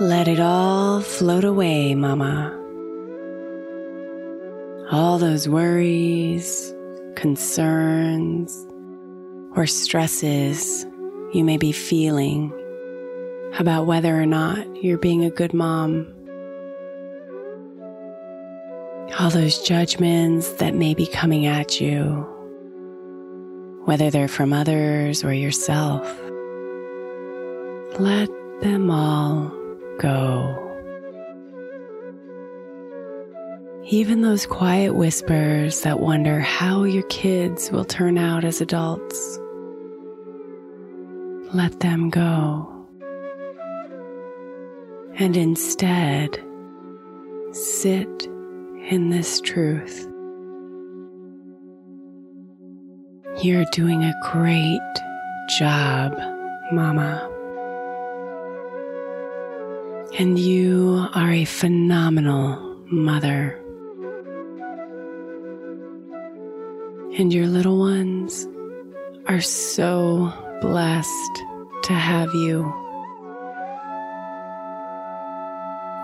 Let it all float away, Mama. All those worries, concerns, or stresses you may be feeling about whether or not you're being a good mom. All those judgments that may be coming at you, whether they're from others or yourself. Let them all go. Even those quiet whispers that wonder how your kids will turn out as adults. Let them go. And instead, sit in this truth. You're doing a great job, Mama. And you are a phenomenal mother. And your little ones are so blessed to have you.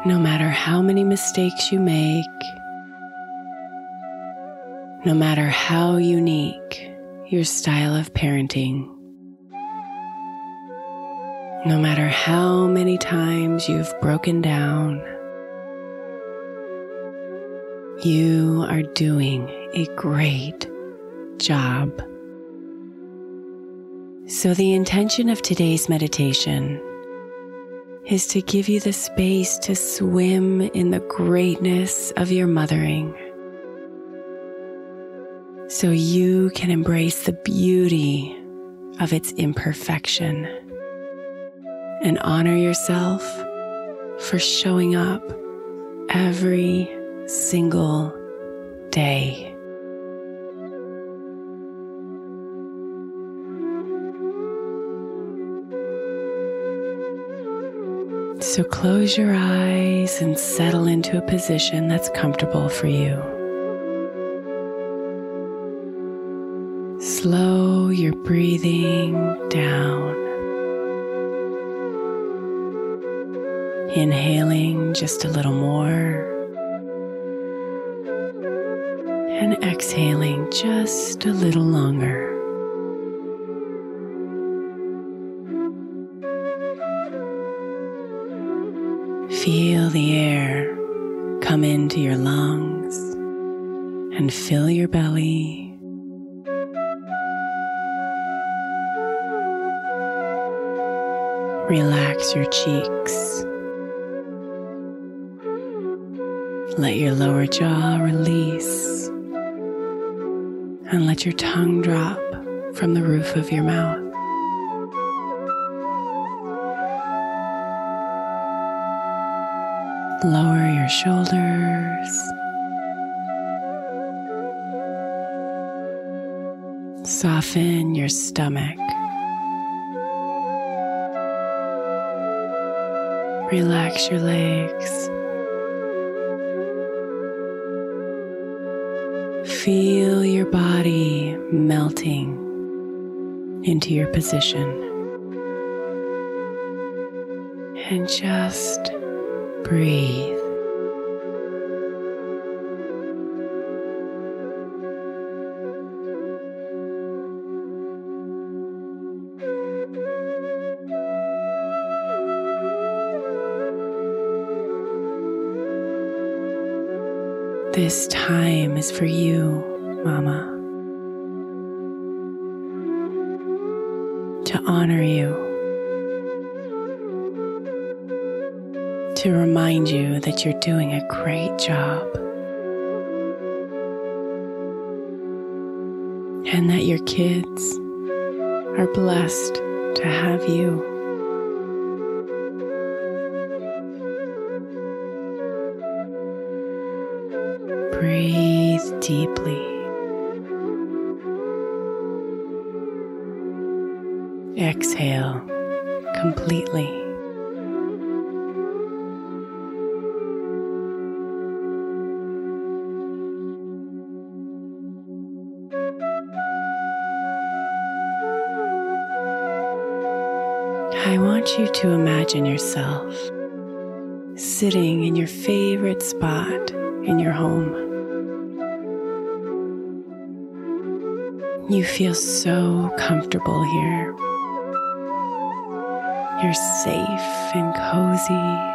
No matter how many mistakes you make, no matter how unique your style of parenting, no matter how many times you've broken down, you are doing a great job. So, the intention of today's meditation is to give you the space to swim in the greatness of your mothering so you can embrace the beauty of its imperfection and honor yourself for showing up every single day. So close your eyes and settle into a position that's comfortable for you. Slow your breathing down. Inhaling just a little more. And exhaling just a little longer. Feel the air come into your lungs and fill your belly. Relax your cheeks. Let your lower jaw release and let your tongue drop from the roof of your mouth. Lower your shoulders. Soften your stomach. Relax your legs. Feel your body melting into your position. And just breathe. This time is for you, Mama. To honor you. To remind you that you're doing a great job. And that your kids are blessed to have you. Deeply. Exhale completely. I want you to imagine yourself sitting in your favorite spot in your home. You feel so comfortable here. You're safe and cozy.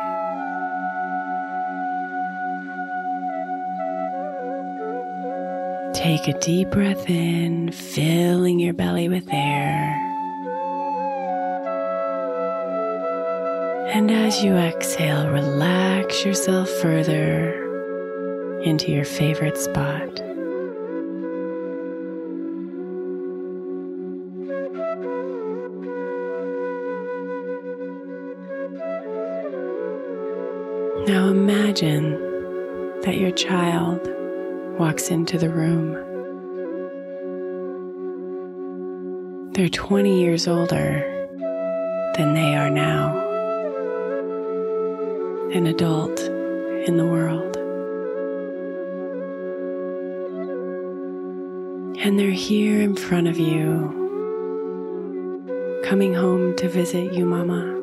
Take a deep breath in, filling your belly with air. And as you exhale, relax yourself further into your favorite spot. Imagine that your child walks into the room. They're 20 years older than they are now, an adult in the world. And they're here in front of you, coming home to visit you, Mama.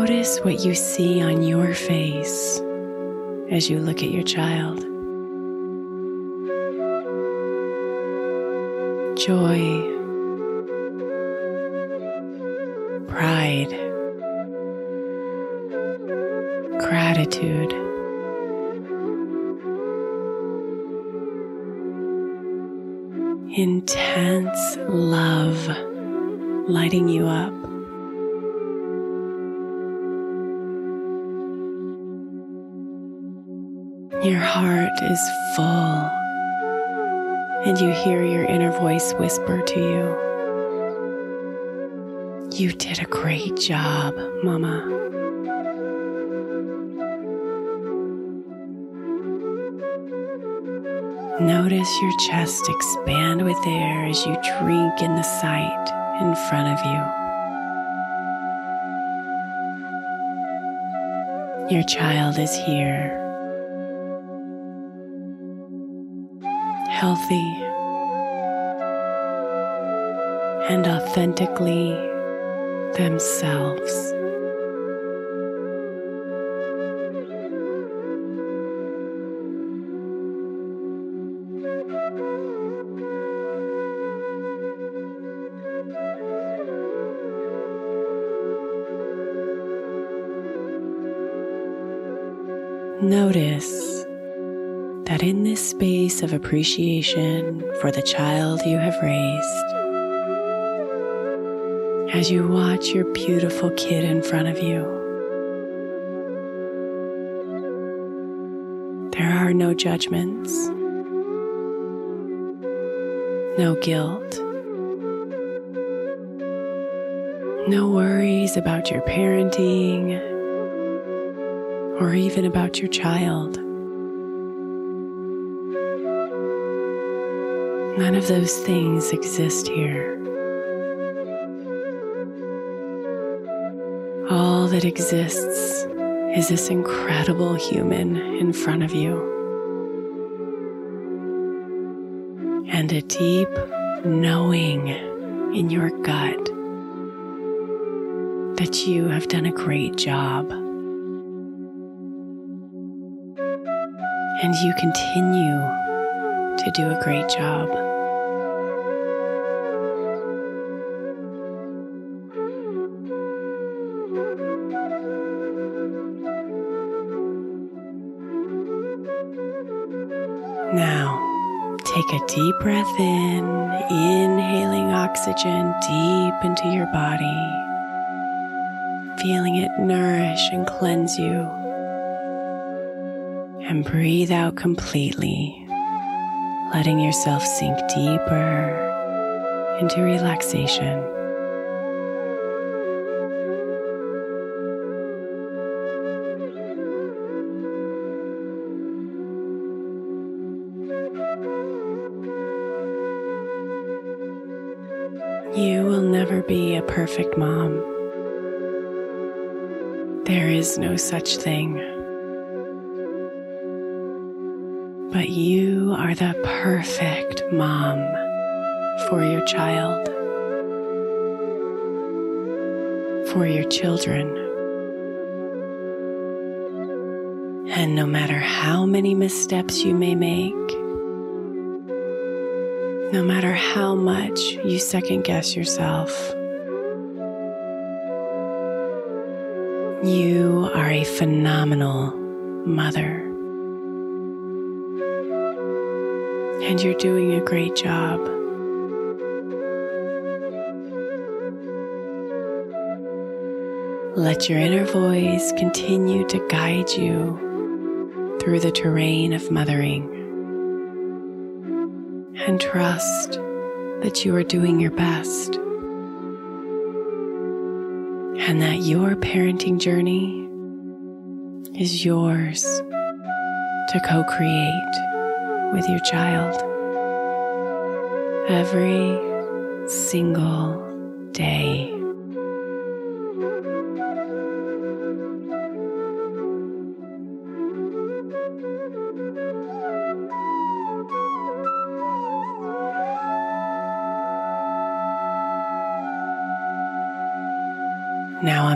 Notice what you see on your face as you look at your child. Joy, pride, gratitude. Intense love lighting you up. Is full, and you hear your inner voice whisper to you You did a great job, Mama. Notice your chest expand with air as you drink in the sight in front of you. Your child is here. Healthy and authentically themselves. Appreciation for the child you have raised, as you watch your beautiful kid in front of you, there are no judgments, no guilt, no worries about your parenting or even about your child. None of those things exist here. All that exists is this incredible human in front of you. And a deep knowing in your gut that you have done a great job. and you continue to do a great job. Now, take a deep breath in, inhaling oxygen deep into your body, feeling it nourish and cleanse you and breathe out completely, letting yourself sink deeper into relaxation. You will never be a perfect mom. There is no such thing. but you are the perfect mom for your child, for your children. And no matter how many missteps you may make, no matter how much you second guess yourself, you are a phenomenal mother. and you're doing a great job. Let your inner voice continue to guide you through the terrain of mothering. And trust that you are doing your best. And that your parenting journey is yours to co create with your child every single day.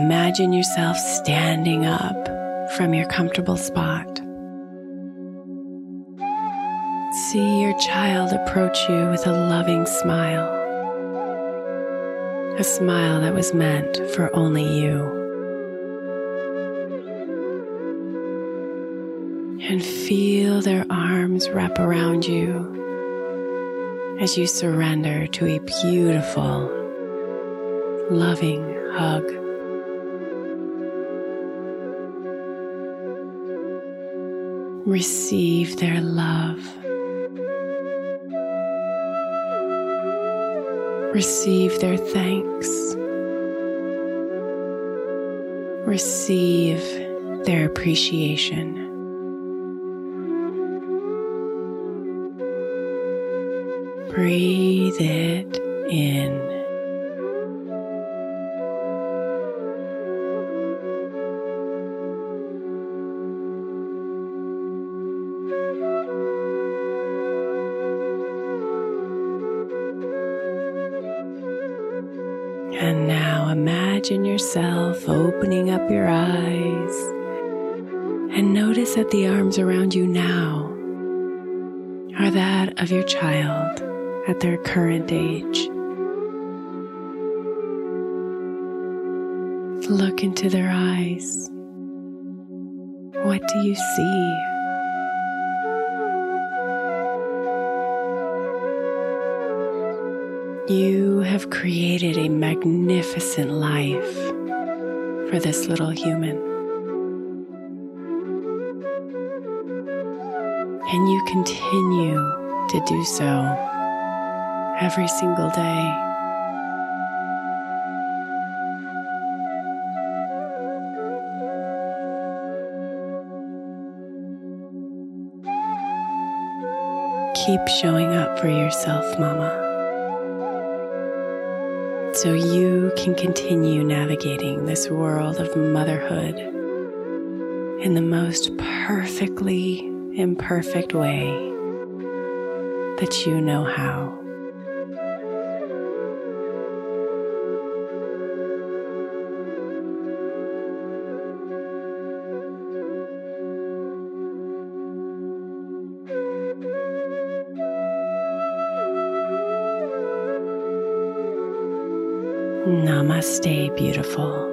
Imagine yourself standing up from your comfortable spot. see your child approach you with a loving smile. A smile that was meant for only you. And feel their arms wrap around you as you surrender to a beautiful, loving hug. Receive their love. Receive their thanks. Receive their appreciation. Breathe it in. And now imagine yourself opening up your eyes and notice that the arms around you now are that of your child at their current age. Look into their eyes. What do you see? You have created a magnificent life for this little human. And you continue to do so every single day. Keep showing up for yourself, Mama so you can continue navigating this world of motherhood in the most perfectly imperfect way that you know how. Namaste, beautiful.